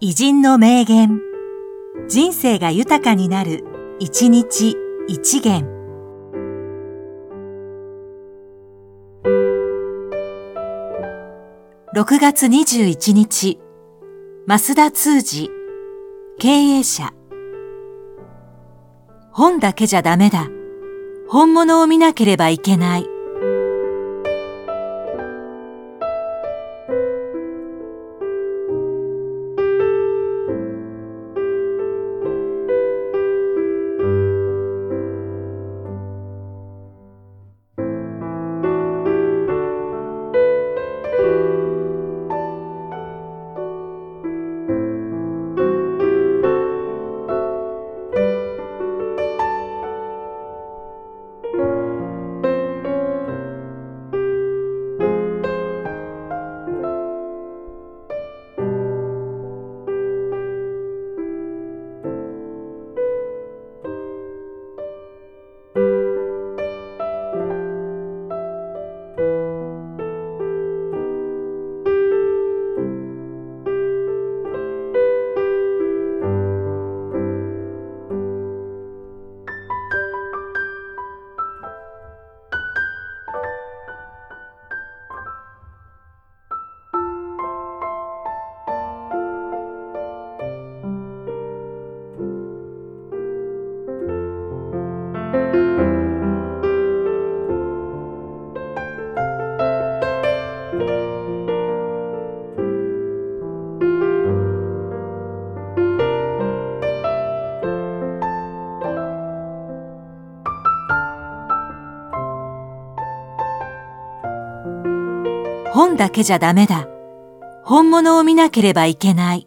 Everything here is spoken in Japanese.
偉人の名言。人生が豊かになる、一日一元。6月21日、増田通次、経営者。本だけじゃダメだ。本物を見なければいけない。本だけじゃダメだ。本物を見なければいけない。